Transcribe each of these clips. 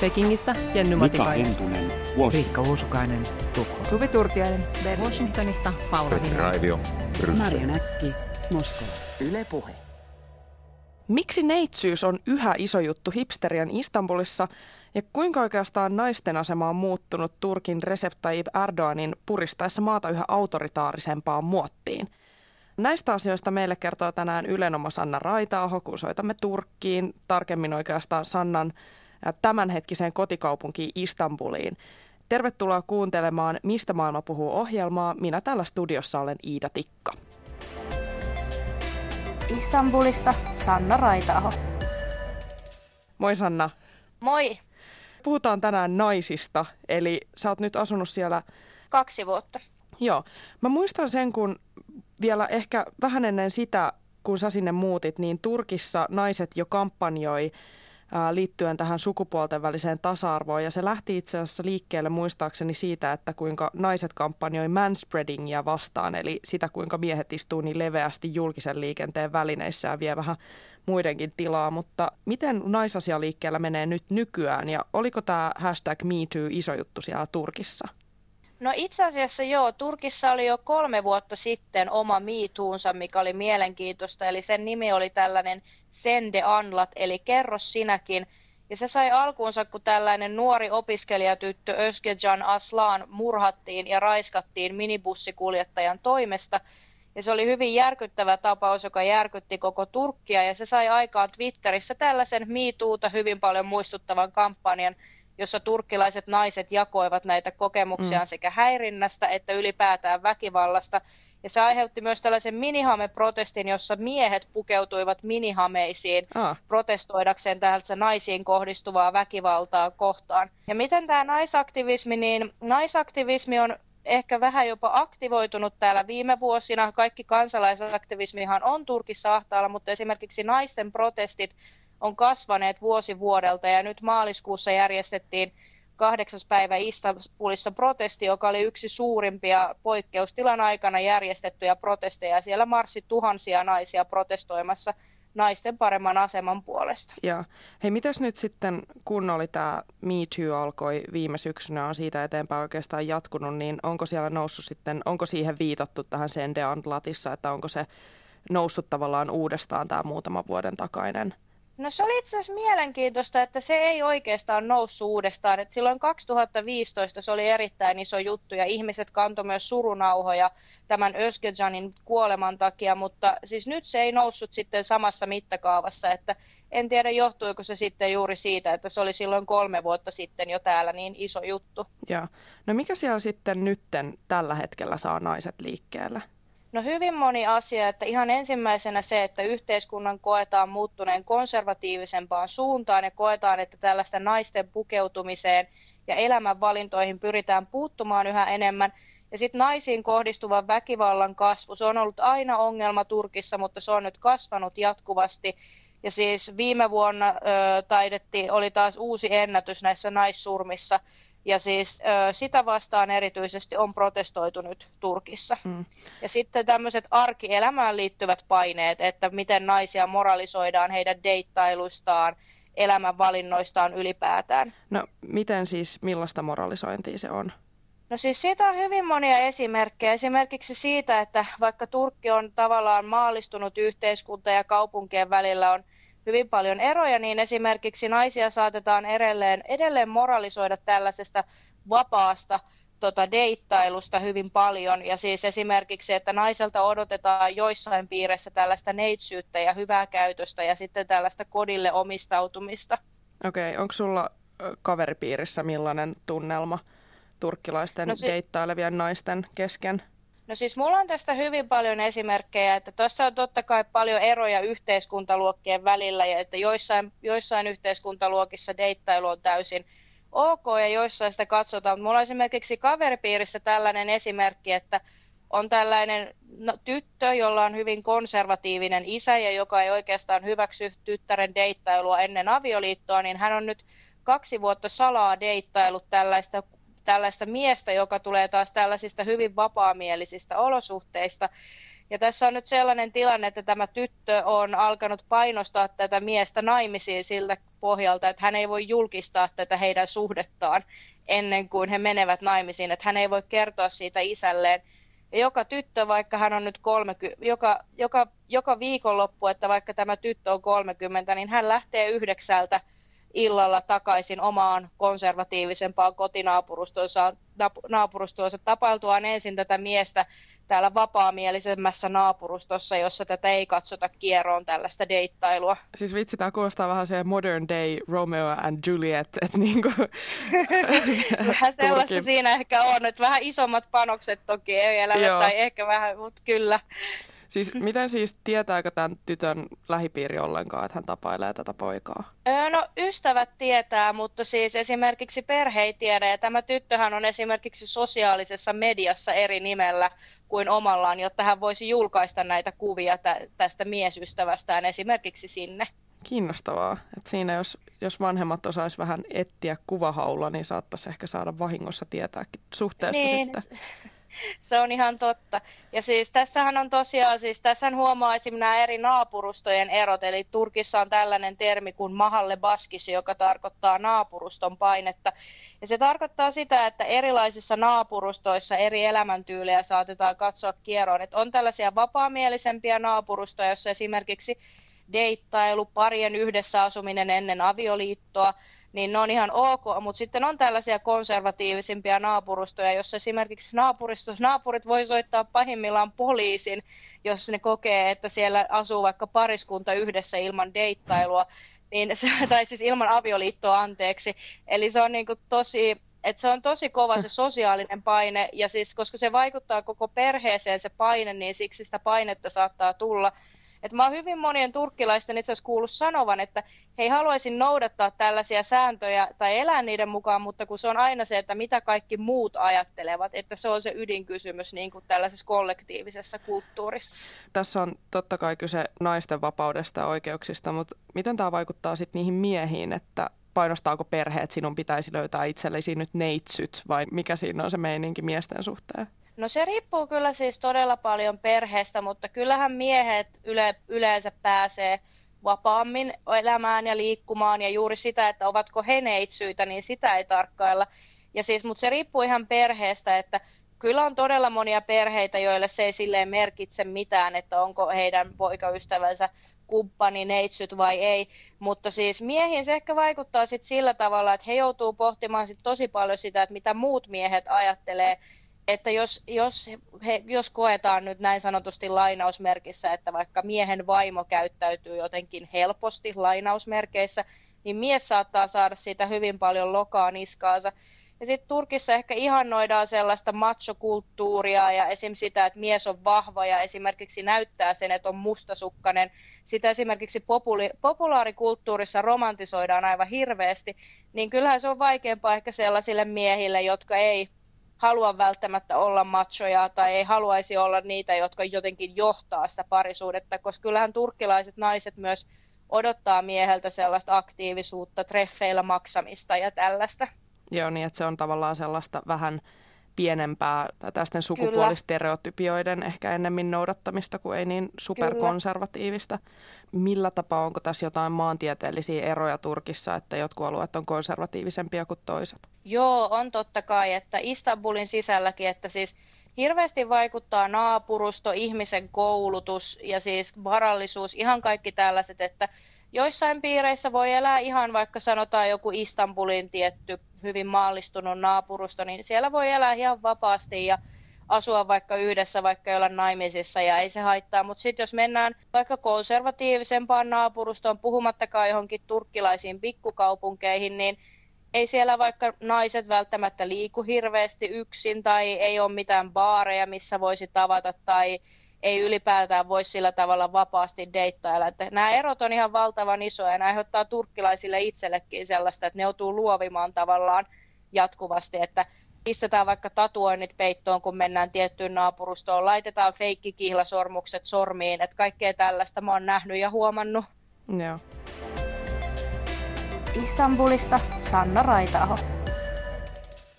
Pekingistä Jenny Mika Matikainen. Hentunen, Riikka. Uusukainen, Tukholma. Suvi Turtiainen, Berliini. Washingtonista Paula Petri. Raivio. Marja Näkki, Moskova. Yle Puhe. Miksi neitsyys on yhä iso juttu hipsterien Istanbulissa ja kuinka oikeastaan naisten asema on muuttunut Turkin Recep Tayyip Erdoganin puristaessa maata yhä autoritaarisempaan muottiin? Näistä asioista meille kertoo tänään Ylenoma Sanna Raitaaho, kun soitamme Turkkiin, tarkemmin oikeastaan Sannan tämänhetkiseen kotikaupunkiin Istanbuliin. Tervetuloa kuuntelemaan Mistä maailma puhuu ohjelmaa. Minä täällä studiossa olen Iida Tikka. Istanbulista Sanna Raitaaho. Moi Sanna. Moi, Puhutaan tänään naisista, eli sä oot nyt asunut siellä kaksi vuotta. Joo. Mä muistan sen, kun vielä ehkä vähän ennen sitä, kun sä sinne muutit, niin Turkissa naiset jo kampanjoi liittyen tähän sukupuolten väliseen tasa-arvoon. Ja se lähti itse asiassa liikkeelle muistaakseni siitä, että kuinka naiset kampanjoi manspreadingia vastaan, eli sitä kuinka miehet istuu niin leveästi julkisen liikenteen välineissä ja vie vähän muidenkin tilaa. Mutta miten naisasialiikkeellä menee nyt nykyään ja oliko tämä hashtag MeToo iso juttu siellä Turkissa? No itse asiassa joo, Turkissa oli jo kolme vuotta sitten oma MeToonsa, mikä oli mielenkiintoista. Eli sen nimi oli tällainen Sende Anlat, eli kerro sinäkin. Ja se sai alkuunsa, kun tällainen nuori opiskelijatyttö Özgecan Aslan murhattiin ja raiskattiin minibussikuljettajan toimesta. Ja se oli hyvin järkyttävä tapaus, joka järkytti koko Turkkia. Ja se sai aikaan Twitterissä tällaisen MeToota hyvin paljon muistuttavan kampanjan, jossa turkkilaiset naiset jakoivat näitä kokemuksiaan mm. sekä häirinnästä että ylipäätään väkivallasta. Ja se aiheutti myös tällaisen minihameprotestin, jossa miehet pukeutuivat minihameisiin Ah. protestoidakseen täältä naisiin kohdistuvaa väkivaltaa kohtaan. Ja miten tämä naisaktivismi, niin naisaktivismi on ehkä vähän jopa aktivoitunut täällä viime vuosina. Kaikki kansalaisaktivismihan on Turkissa ahtaalla, mutta esimerkiksi naisten protestit on kasvaneet vuosi vuodelta ja nyt maaliskuussa järjestettiin kahdeksas päivä Istanbulissa protesti, joka oli yksi suurimpia poikkeustilan aikana järjestettyjä protesteja. Siellä marssi tuhansia naisia protestoimassa naisten paremman aseman puolesta. Joo. Hei, mitäs nyt sitten, kun oli tämä Me Too alkoi viime syksynä, on siitä eteenpäin oikeastaan jatkunut, niin onko siellä noussut sitten, onko siihen viitattu tähän Sende Antlatissa, että onko se noussut tavallaan uudestaan tämä muutaman vuoden takainen? No se oli itse asiassa mielenkiintoista, että se ei oikeastaan noussut uudestaan. Et silloin 2015 se oli erittäin iso juttu ja ihmiset kantoi myös surunauhoja tämän Özgecanin kuoleman takia, mutta siis nyt se ei noussut sitten samassa mittakaavassa, että en tiedä johtuiko se sitten juuri siitä, että se oli silloin kolme vuotta sitten jo täällä niin iso juttu. Joo. No mikä siellä sitten nytten tällä hetkellä saa naiset liikkeelle? No hyvin moni asia, että ihan ensimmäisenä se, että yhteiskunnan koetaan muuttuneen konservatiivisempaan suuntaan ja koetaan, että tällaista naisten pukeutumiseen ja elämänvalintoihin pyritään puuttumaan yhä enemmän. Ja sitten naisiin kohdistuvan väkivallan kasvu, se on ollut aina ongelma Turkissa, mutta se on nyt kasvanut jatkuvasti. Ja siis viime vuonna ö, taidettiin, oli taas uusi ennätys näissä naissurmissa. Ja siis ö, sitä vastaan erityisesti on protestoitu nyt Turkissa. Mm. Ja sitten tämmöiset arkielämään liittyvät paineet, että miten naisia moralisoidaan heidän deittailustaan, elämänvalinnoistaan ylipäätään. No miten siis, millaista moralisointia se on? No siis siitä on hyvin monia esimerkkejä. Esimerkiksi siitä, että vaikka Turkki on tavallaan maallistunut yhteiskunta ja kaupunkien välillä on hyvin paljon eroja, niin esimerkiksi naisia saatetaan edelleen, edelleen moralisoida tällaisesta vapaasta tota, deittailusta hyvin paljon. Ja siis esimerkiksi, että naiselta odotetaan joissain piireissä tällaista neitsyyttä ja hyvää käytöstä ja sitten tällaista kodille omistautumista. Okei, okay, onko sulla kaveripiirissä millainen tunnelma turkkilaisten no, si- deittailevien naisten kesken? No siis mulla on tästä hyvin paljon esimerkkejä, että tuossa on totta kai paljon eroja yhteiskuntaluokkien välillä ja että joissain, joissain yhteiskuntaluokissa deittailu on täysin ok ja joissain sitä katsotaan. Mulla on esimerkiksi kaveripiirissä tällainen esimerkki, että on tällainen no, tyttö, jolla on hyvin konservatiivinen isä ja joka ei oikeastaan hyväksy tyttären deittailua ennen avioliittoa, niin hän on nyt kaksi vuotta salaa deittailut tällaista tällaista miestä, joka tulee taas tällaisista hyvin vapaamielisistä olosuhteista. Ja tässä on nyt sellainen tilanne, että tämä tyttö on alkanut painostaa tätä miestä naimisiin siltä pohjalta, että hän ei voi julkistaa tätä heidän suhdettaan ennen kuin he menevät naimisiin, että hän ei voi kertoa siitä isälleen. Ja joka tyttö, vaikka hän on nyt 30, joka, joka, joka viikonloppu, että vaikka tämä tyttö on 30, niin hän lähtee yhdeksältä illalla takaisin omaan konservatiivisempaan kotinaapurustoonsa tapailtuaan ensin tätä miestä täällä vapaamielisemmässä naapurustossa, jossa tätä ei katsota kieroon tällaista deittailua. Siis vitsi, tämä kuulostaa vähän se modern day Romeo and Juliet, että niinku... vähän sellaista Turkin. siinä ehkä on, että vähän isommat panokset toki ei elämä, tai ehkä vähän, mutta kyllä. Siis miten siis tietääkö tämän tytön lähipiiri ollenkaan, että hän tapailee tätä poikaa? Öö, no ystävät tietää, mutta siis esimerkiksi perhe ei tiedä. Ja tämä tyttöhän on esimerkiksi sosiaalisessa mediassa eri nimellä kuin omallaan, jotta hän voisi julkaista näitä kuvia tä- tästä miesystävästään esimerkiksi sinne. Kiinnostavaa. Että siinä jos, jos vanhemmat osais vähän etsiä kuvahaulla, niin saattaisi ehkä saada vahingossa tietääkin suhteesta niin. sitten. Se on ihan totta. Ja siis tässähän on tosiaan, siis tässä huomaa esimerkiksi nämä eri naapurustojen erot, eli Turkissa on tällainen termi kuin mahalle baskisi, joka tarkoittaa naapuruston painetta. Ja se tarkoittaa sitä, että erilaisissa naapurustoissa eri elämäntyylejä saatetaan katsoa kierroon. Että on tällaisia vapaamielisempiä naapurustoja, joissa esimerkiksi deittailu, parien yhdessä asuminen ennen avioliittoa, niin ne on ihan ok, mutta sitten on tällaisia konservatiivisimpia naapurustoja, jossa esimerkiksi naapuristos, naapurit voi soittaa pahimmillaan poliisin, jos ne kokee, että siellä asuu vaikka pariskunta yhdessä ilman deittailua, niin se, tai siis ilman avioliittoa anteeksi. Eli se on niin kuin tosi, että se on tosi kova se sosiaalinen paine, ja siis koska se vaikuttaa koko perheeseen se paine, niin siksi sitä painetta saattaa tulla. Et mä oon hyvin monien turkkilaisten itse asiassa kuullut sanovan, että he ei haluaisi noudattaa tällaisia sääntöjä tai elää niiden mukaan, mutta kun se on aina se, että mitä kaikki muut ajattelevat, että se on se ydinkysymys niin kuin tällaisessa kollektiivisessa kulttuurissa. Tässä on totta kai kyse naisten vapaudesta ja oikeuksista, mutta miten tämä vaikuttaa sitten niihin miehiin, että painostaako perhe, että sinun pitäisi löytää itsellesi nyt neitsyt vai mikä siinä on se meininki miesten suhteen? No se riippuu kyllä siis todella paljon perheestä, mutta kyllähän miehet yle, yleensä pääsee vapaammin elämään ja liikkumaan ja juuri sitä, että ovatko he neitsyitä, niin sitä ei tarkkailla. Ja siis, mutta se riippuu ihan perheestä, että kyllä on todella monia perheitä, joille se ei silleen merkitse mitään, että onko heidän poikaystävänsä kumppani, neitsyt vai ei. Mutta siis miehiin se ehkä vaikuttaa sit sillä tavalla, että he joutuu pohtimaan sit tosi paljon sitä, että mitä muut miehet ajattelee että jos, jos, he, jos koetaan nyt näin sanotusti lainausmerkissä, että vaikka miehen vaimo käyttäytyy jotenkin helposti lainausmerkeissä, niin mies saattaa saada siitä hyvin paljon lokaa niskaansa. Ja sitten Turkissa ehkä ihannoidaan sellaista machokulttuuria ja esim. sitä, että mies on vahva ja esimerkiksi näyttää sen, että on mustasukkainen. Sitä esimerkiksi populi- populaarikulttuurissa romantisoidaan aivan hirveästi, niin kyllähän se on vaikeampaa ehkä sellaisille miehille, jotka ei halua välttämättä olla machoja tai ei haluaisi olla niitä, jotka jotenkin johtaa sitä parisuudetta, koska kyllähän turkkilaiset naiset myös odottaa mieheltä sellaista aktiivisuutta, treffeillä maksamista ja tällaista. Joo, niin että se on tavallaan sellaista vähän pienempää tästä sukupuolistereotypioiden ehkä ennemmin noudattamista kuin ei niin superkonservatiivista. Kyllä. Millä tapaa onko tässä jotain maantieteellisiä eroja Turkissa, että jotkut alueet on konservatiivisempia kuin toiset? Joo, on totta kai, että Istanbulin sisälläkin, että siis hirveästi vaikuttaa naapurusto, ihmisen koulutus ja siis varallisuus, ihan kaikki tällaiset, että joissain piireissä voi elää ihan vaikka sanotaan joku Istanbulin tietty hyvin maallistunut naapurusto, niin siellä voi elää ihan vapaasti ja asua vaikka yhdessä, vaikka olla naimisissa ja ei se haittaa. Mutta sitten jos mennään vaikka konservatiivisempaan naapurustoon, puhumattakaan johonkin turkkilaisiin pikkukaupunkeihin, niin ei siellä vaikka naiset välttämättä liiku hirveästi yksin tai ei ole mitään baareja, missä voisi tavata tai ei ylipäätään voi sillä tavalla vapaasti deittailla. Että nämä erot on ihan valtavan isoja ja nämä aiheuttaa turkkilaisille itsellekin sellaista, että ne joutuu luovimaan tavallaan jatkuvasti, että pistetään vaikka tatuoinnit peittoon, kun mennään tiettyyn naapurustoon, laitetaan feikkikihlasormukset sormiin, että kaikkea tällaista mä oon nähnyt ja huomannut. Joo. Istanbulista Sanna Raitaho.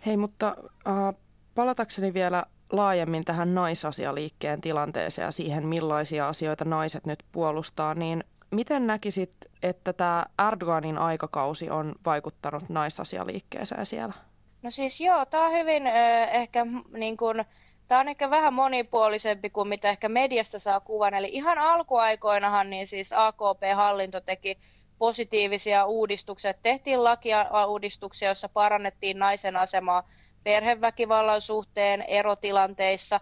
Hei, mutta äh, palatakseni vielä laajemmin tähän naisasialiikkeen tilanteeseen ja siihen, millaisia asioita naiset nyt puolustaa, niin miten näkisit, että tämä Erdoganin aikakausi on vaikuttanut naisasialiikkeeseen siellä? No siis joo, tämä on hyvin äh, ehkä niin kuin, Tämä on ehkä vähän monipuolisempi kuin mitä ehkä mediasta saa kuvan. Eli ihan alkuaikoinahan niin siis AKP-hallinto teki positiivisia uudistuksia. Tehtiin lakia-uudistuksia, joissa parannettiin naisen asemaa perheväkivallan suhteen, erotilanteissa.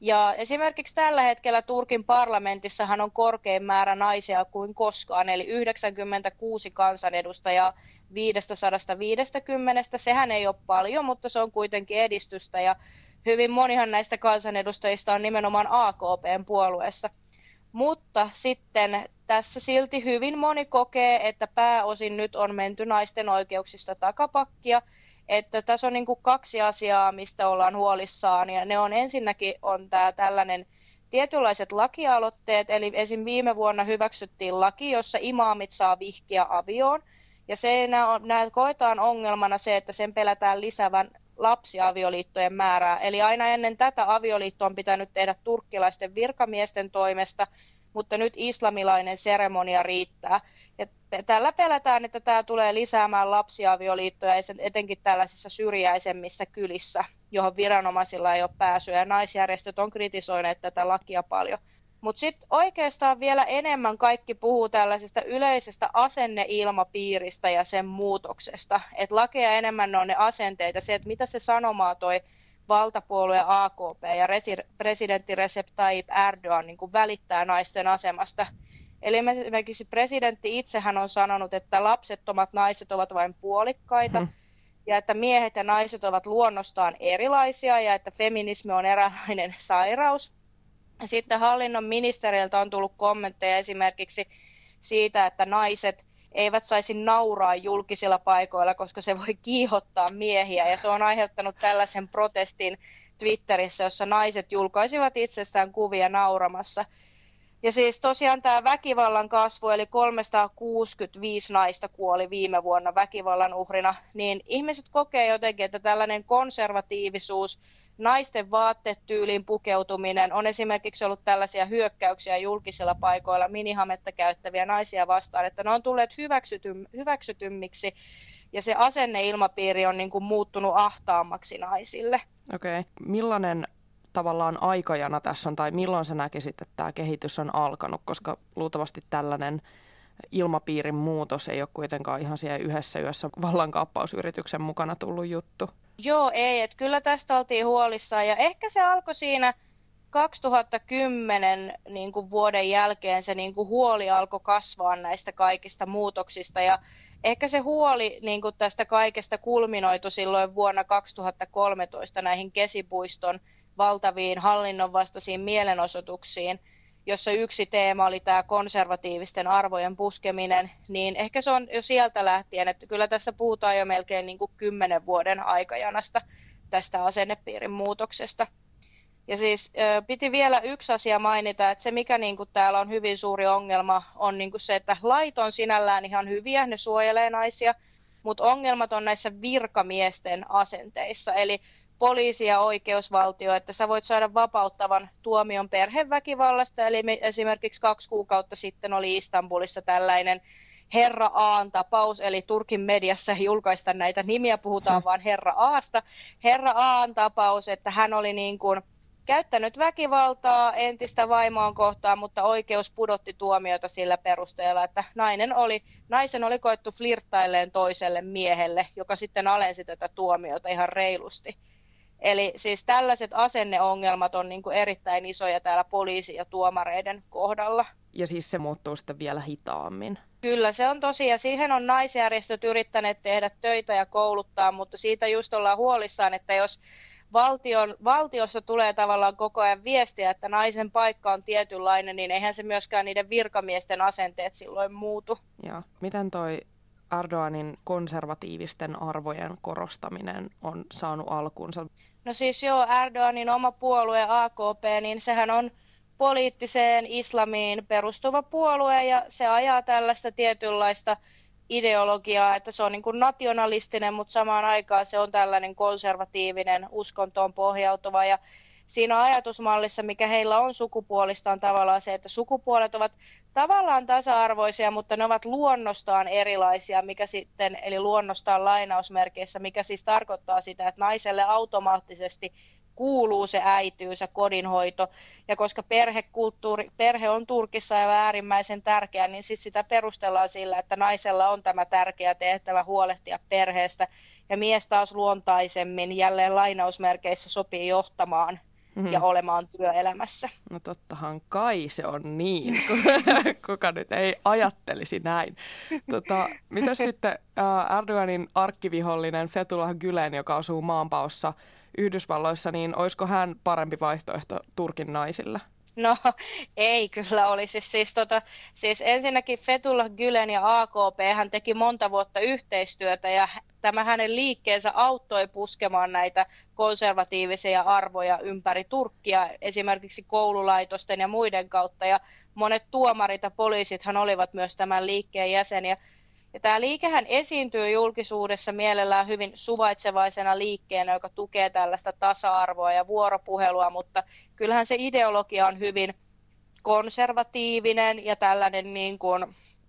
Ja esimerkiksi tällä hetkellä Turkin parlamentissahan on korkein määrä naisia kuin koskaan, eli 96 kansanedustajaa 550. Sehän ei ole paljon, mutta se on kuitenkin edistystä ja hyvin monihan näistä kansanedustajista on nimenomaan AKPn puolueessa. Mutta sitten tässä silti hyvin moni kokee, että pääosin nyt on menty naisten oikeuksista takapakkia. Että tässä on niin kuin kaksi asiaa, mistä ollaan huolissaan. Ja ne on ensinnäkin on tämä tällainen tietynlaiset lakialoitteet. Eli esim. viime vuonna hyväksyttiin laki, jossa imaamit saa vihkiä avioon. Ja se nämä koetaan ongelmana se, että sen pelätään lisävän lapsiavioliittojen määrää. Eli aina ennen tätä avioliitto on pitänyt tehdä turkkilaisten virkamiesten toimesta, mutta nyt islamilainen seremonia riittää. Tällä pelätään, että tämä tulee lisäämään lapsiavioliittoja etenkin tällaisissa syrjäisemmissä kylissä, johon viranomaisilla ei ole pääsyä. Ja naisjärjestöt on kritisoineet tätä lakia paljon. Mutta sitten oikeastaan vielä enemmän kaikki puhuu tällaisesta yleisestä asenneilmapiiristä ja sen muutoksesta. Että lakeja enemmän on ne asenteet ja se, että mitä se sanomaa toi valtapuolue AKP ja resi- presidentti Recep Tayyip Erdogan niin välittää naisten asemasta. Eli esimerkiksi presidentti itsehän on sanonut, että lapsettomat naiset ovat vain puolikkaita, hmm. ja että miehet ja naiset ovat luonnostaan erilaisia, ja että feminismi on eräänlainen sairaus. Sitten hallinnon ministeriltä on tullut kommentteja esimerkiksi siitä, että naiset eivät saisi nauraa julkisilla paikoilla, koska se voi kiihottaa miehiä. Ja se on aiheuttanut tällaisen protestin Twitterissä, jossa naiset julkaisivat itsestään kuvia nauramassa. Ja siis tosiaan tämä väkivallan kasvu, eli 365 naista kuoli viime vuonna väkivallan uhrina, niin ihmiset kokee jotenkin, että tällainen konservatiivisuus naisten vaattetyyliin pukeutuminen. On esimerkiksi ollut tällaisia hyökkäyksiä julkisilla paikoilla minihametta käyttäviä naisia vastaan, että ne on tulleet hyväksytym, hyväksytymmiksi ja se asenneilmapiiri on niin kuin muuttunut ahtaammaksi naisille. Okei. Okay. Millainen tavallaan aikajana tässä on, tai milloin sä näkisit, että tämä kehitys on alkanut, koska luultavasti tällainen ilmapiirin muutos ei ole kuitenkaan ihan siellä yhdessä yössä vallankaappausyrityksen mukana tullut juttu. Joo, ei, että kyllä tästä oltiin huolissaan. Ja ehkä se alkoi siinä 2010 niin kuin vuoden jälkeen se niin kuin huoli alkoi kasvaa näistä kaikista muutoksista. Ja ehkä se huoli niin kuin tästä kaikesta kulminoitu silloin vuonna 2013 näihin Kesipuiston valtaviin hallinnonvastaisiin mielenosoituksiin – jossa yksi teema oli tämä konservatiivisten arvojen puskeminen, niin ehkä se on jo sieltä lähtien, että kyllä tässä puhutaan jo melkein niin kuin kymmenen vuoden aikajanasta tästä asennepiirin muutoksesta. Ja siis piti vielä yksi asia mainita, että se mikä niin kuin täällä on hyvin suuri ongelma on niin kuin se, että lait on sinällään ihan hyviä, ne suojelee naisia, mutta ongelmat on näissä virkamiesten asenteissa. Eli poliisi ja oikeusvaltio, että sä voit saada vapauttavan tuomion perheväkivallasta. Eli me, esimerkiksi kaksi kuukautta sitten oli Istanbulissa tällainen Herra Aan tapaus, eli Turkin mediassa julkaista näitä nimiä, puhutaan vain Herra Aasta. Herra Aan tapaus, että hän oli niin kuin käyttänyt väkivaltaa entistä vaimoon kohtaan, mutta oikeus pudotti tuomiota sillä perusteella, että nainen oli, naisen oli koettu flirttailleen toiselle miehelle, joka sitten alensi tätä tuomiota ihan reilusti. Eli siis tällaiset asenneongelmat on niin kuin erittäin isoja täällä poliisi- ja tuomareiden kohdalla. Ja siis se muuttuu sitten vielä hitaammin. Kyllä, se on tosiaan. Siihen on naisjärjestöt yrittäneet tehdä töitä ja kouluttaa, mutta siitä just ollaan huolissaan, että jos valtion, valtiossa tulee tavallaan koko ajan viestiä, että naisen paikka on tietynlainen, niin eihän se myöskään niiden virkamiesten asenteet silloin muutu. Ja miten toi Erdoganin konservatiivisten arvojen korostaminen on saanut alkunsa? No siis joo, Erdoganin oma puolue AKP, niin sehän on poliittiseen islamiin perustuva puolue ja se ajaa tällaista tietynlaista ideologiaa, että se on niin kuin nationalistinen, mutta samaan aikaan se on tällainen konservatiivinen, uskontoon pohjautuva ja siinä ajatusmallissa, mikä heillä on sukupuolista, on tavallaan se, että sukupuolet ovat tavallaan tasa-arvoisia, mutta ne ovat luonnostaan erilaisia, mikä sitten, eli luonnostaan lainausmerkeissä, mikä siis tarkoittaa sitä, että naiselle automaattisesti kuuluu se äityys ja kodinhoito. Ja koska perhekulttuuri, perhe on Turkissa ja äärimmäisen tärkeä, niin sit sitä perustellaan sillä, että naisella on tämä tärkeä tehtävä huolehtia perheestä. Ja mies taas luontaisemmin jälleen lainausmerkeissä sopii johtamaan mm-hmm. ja olemaan työelämässä. No tottahan kai se on niin, kuka nyt ei ajattelisi näin. Tota, mitä sitten äh, Erdoganin arkkivihollinen Fethullah Gülen, joka asuu maanpaossa Yhdysvalloissa, niin olisiko hän parempi vaihtoehto Turkin naisille? No ei kyllä olisi. Siis, tota, siis ensinnäkin Fethullah Gülen ja AKP hän teki monta vuotta yhteistyötä ja tämä hänen liikkeensä auttoi puskemaan näitä konservatiivisia arvoja ympäri Turkkia, esimerkiksi koululaitosten ja muiden kautta. Ja monet tuomarit ja poliisithan olivat myös tämän liikkeen jäseniä. Ja tämä liikehän esiintyy julkisuudessa mielellään hyvin suvaitsevaisena liikkeenä, joka tukee tällaista tasa-arvoa ja vuoropuhelua, mutta kyllähän se ideologia on hyvin konservatiivinen ja tällainen niin kuin,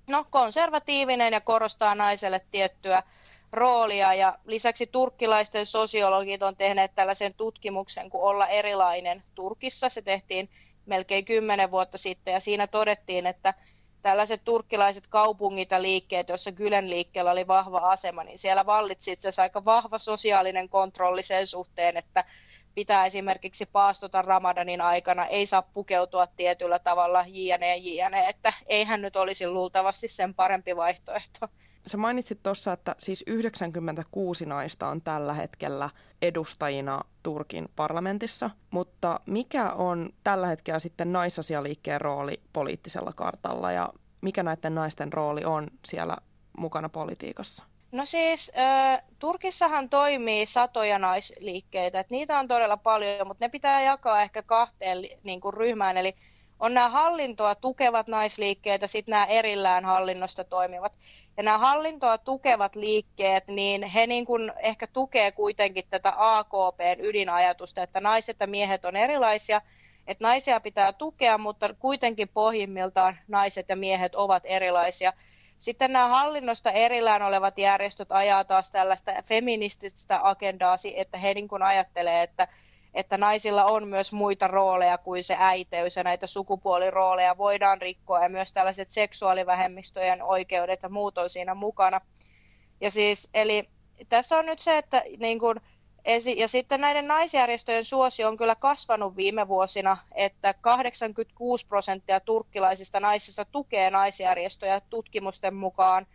no, konservatiivinen ja korostaa naiselle tiettyä roolia. Ja lisäksi turkkilaisten sosiologit on tehneet tällaisen tutkimuksen kuin Olla erilainen Turkissa. Se tehtiin melkein kymmenen vuotta sitten ja siinä todettiin, että tällaiset turkkilaiset kaupungit ja liikkeet, joissa Gylen liikkeellä oli vahva asema, niin siellä vallitsi itse asiassa aika vahva sosiaalinen kontrolli sen suhteen, että pitää esimerkiksi paastota Ramadanin aikana, ei saa pukeutua tietyllä tavalla jne, jne, että eihän nyt olisi luultavasti sen parempi vaihtoehto. Sä mainitsit tuossa, että siis 96 naista on tällä hetkellä edustajina Turkin parlamentissa, mutta mikä on tällä hetkellä sitten naisasialiikkeen rooli poliittisella kartalla ja mikä näiden naisten rooli on siellä mukana politiikassa? No siis Turkissahan toimii satoja naisliikkeitä, että niitä on todella paljon, mutta ne pitää jakaa ehkä kahteen niin kuin ryhmään, eli on nämä hallintoa tukevat naisliikkeet ja sitten nämä erillään hallinnosta toimivat. Ja nämä hallintoa tukevat liikkeet, niin he niin kuin ehkä tukee kuitenkin tätä AKPn ydinajatusta, että naiset ja miehet on erilaisia, että naisia pitää tukea, mutta kuitenkin pohjimmiltaan naiset ja miehet ovat erilaisia. Sitten nämä hallinnosta erillään olevat järjestöt ajaa taas tällaista feminististä agendaa, että he niin kuin ajattelee, että että naisilla on myös muita rooleja kuin se äiteys ja näitä sukupuolirooleja voidaan rikkoa ja myös tällaiset seksuaalivähemmistöjen oikeudet ja muut on siinä mukana. Ja siis, eli tässä on nyt se, että niin kuin, ja sitten näiden naisjärjestöjen suosio on kyllä kasvanut viime vuosina, että 86 prosenttia turkkilaisista naisista tukee naisjärjestöjä tutkimusten mukaan,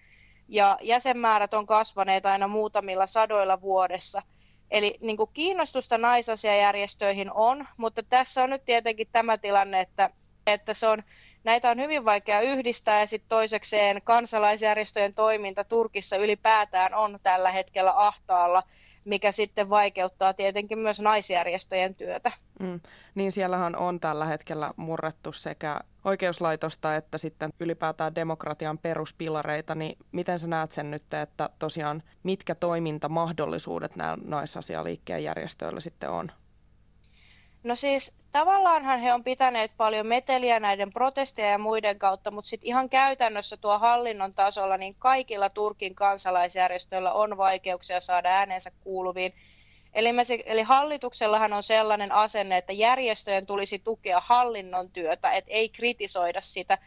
ja jäsenmäärät on kasvaneet aina muutamilla sadoilla vuodessa – Eli niin kuin kiinnostusta naisasiajärjestöihin on, mutta tässä on nyt tietenkin tämä tilanne, että, että se on, näitä on hyvin vaikea yhdistää ja sitten toisekseen kansalaisjärjestöjen toiminta Turkissa ylipäätään on tällä hetkellä ahtaalla – mikä sitten vaikeuttaa tietenkin myös naisjärjestöjen työtä. Mm. Niin siellähän on tällä hetkellä murrettu sekä oikeuslaitosta että sitten ylipäätään demokratian peruspilareita, niin miten sä näet sen nyt, että tosiaan mitkä toimintamahdollisuudet näillä naisasialiikkeen järjestöillä sitten on? No siis tavallaanhan he on pitäneet paljon meteliä näiden protesteja ja muiden kautta, mutta sitten ihan käytännössä tuo hallinnon tasolla, niin kaikilla Turkin kansalaisjärjestöillä on vaikeuksia saada äänensä kuuluviin. Eli, me, eli hallituksellahan on sellainen asenne, että järjestöjen tulisi tukea hallinnon työtä, että ei kritisoida sitä.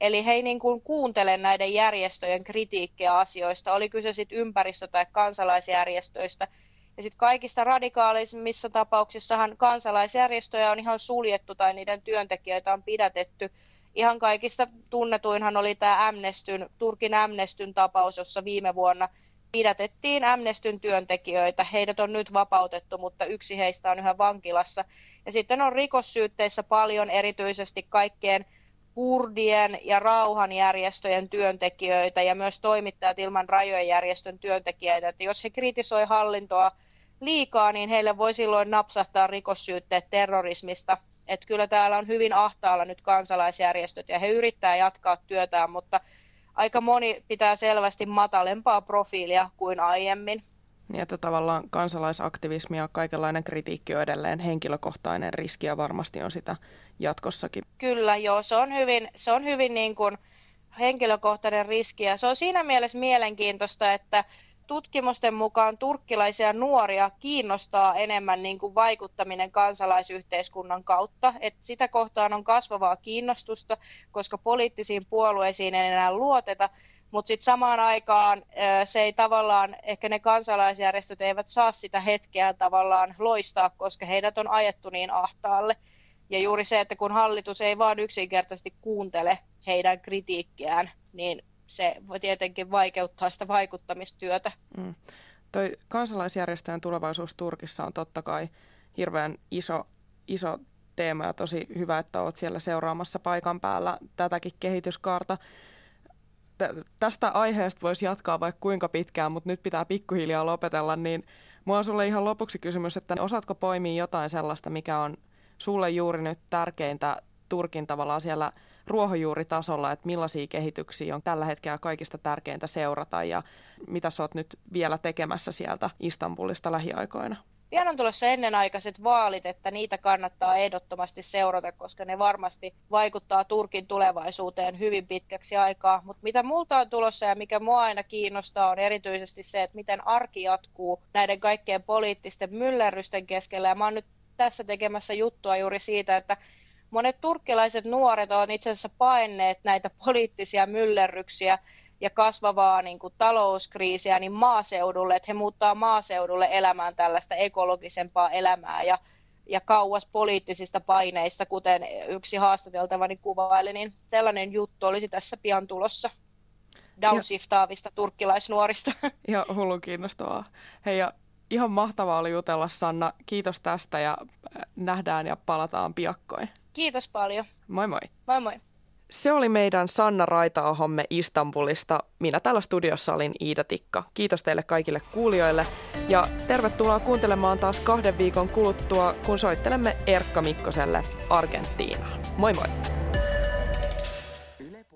Eli he ei niin kuin kuuntele näiden järjestöjen kritiikkiä asioista, oli kyse sitten ympäristö- tai kansalaisjärjestöistä – ja sitten kaikista radikaalisemmissa tapauksissahan kansalaisjärjestöjä on ihan suljettu tai niiden työntekijöitä on pidätetty. Ihan kaikista tunnetuinhan oli tämä Amnestyn, Turkin Amnestyn tapaus, jossa viime vuonna pidätettiin Amnestyn työntekijöitä. Heidät on nyt vapautettu, mutta yksi heistä on yhä vankilassa. Ja sitten on rikossyytteissä paljon erityisesti kaikkeen kurdien ja rauhanjärjestöjen työntekijöitä ja myös toimittajat ilman rajojen järjestön työntekijöitä. Että jos he kritisoivat hallintoa liikaa, niin heille voi silloin napsahtaa rikossyytteet terrorismista. Että kyllä täällä on hyvin ahtaalla nyt kansalaisjärjestöt ja he yrittää jatkaa työtään, mutta aika moni pitää selvästi matalempaa profiilia kuin aiemmin. Niin, että tavallaan kansalaisaktivismi ja kaikenlainen kritiikki on edelleen henkilökohtainen riski ja varmasti on sitä jatkossakin. Kyllä, joo, se on hyvin, se on hyvin niin kuin henkilökohtainen riski ja se on siinä mielessä mielenkiintoista, että tutkimusten mukaan turkkilaisia nuoria kiinnostaa enemmän niin kuin vaikuttaminen kansalaisyhteiskunnan kautta. Et sitä kohtaan on kasvavaa kiinnostusta, koska poliittisiin puolueisiin ei enää luoteta, mutta sitten samaan aikaan se ei tavallaan, ehkä ne kansalaisjärjestöt eivät saa sitä hetkeä tavallaan loistaa, koska heidät on ajettu niin ahtaalle. Ja juuri se, että kun hallitus ei vaan yksinkertaisesti kuuntele heidän kritiikkiään, niin se tietenkin vaikeuttaa sitä vaikuttamistyötä. Mm. Toi kansalaisjärjestöjen tulevaisuus Turkissa on totta kai hirveän iso, iso teema ja tosi hyvä, että olet siellä seuraamassa paikan päällä tätäkin kehityskaarta. Tästä aiheesta voisi jatkaa vaikka kuinka pitkään, mutta nyt pitää pikkuhiljaa lopetella, niin Mua on sulle ihan lopuksi kysymys, että osaatko poimia jotain sellaista, mikä on sulle juuri nyt tärkeintä Turkin tavallaan siellä ruohonjuuritasolla, että millaisia kehityksiä on tällä hetkellä kaikista tärkeintä seurata ja mitä sä oot nyt vielä tekemässä sieltä Istanbulista lähiaikoina? Pian on tulossa ennenaikaiset vaalit, että niitä kannattaa ehdottomasti seurata, koska ne varmasti vaikuttaa Turkin tulevaisuuteen hyvin pitkäksi aikaa. Mutta mitä multa on tulossa ja mikä mua aina kiinnostaa on erityisesti se, että miten arki jatkuu näiden kaikkien poliittisten myllerrysten keskellä. Ja mä oon nyt tässä tekemässä juttua juuri siitä, että monet turkkilaiset nuoret on itse asiassa paineet näitä poliittisia myllerryksiä ja kasvavaa niin kuin, talouskriisiä niin maaseudulle, että he muuttaa maaseudulle elämään tällaista ekologisempaa elämää ja, ja kauas poliittisista paineista, kuten yksi haastateltavani kuvaili, niin sellainen juttu olisi tässä pian tulossa downshiftaavista turkkilaisnuorista. Ihan hullun kiinnostavaa. Hei ja ihan mahtavaa oli jutella Sanna. Kiitos tästä ja äh, nähdään ja palataan piakkoin. Kiitos paljon. Moi moi. Moi moi. Se oli meidän Sanna Raitaohomme Istanbulista. Minä täällä studiossa olin Iida Tikka. Kiitos teille kaikille kuulijoille ja tervetuloa kuuntelemaan taas kahden viikon kuluttua, kun soittelemme Erkka Mikkoselle Argentiinaan. Moi moi!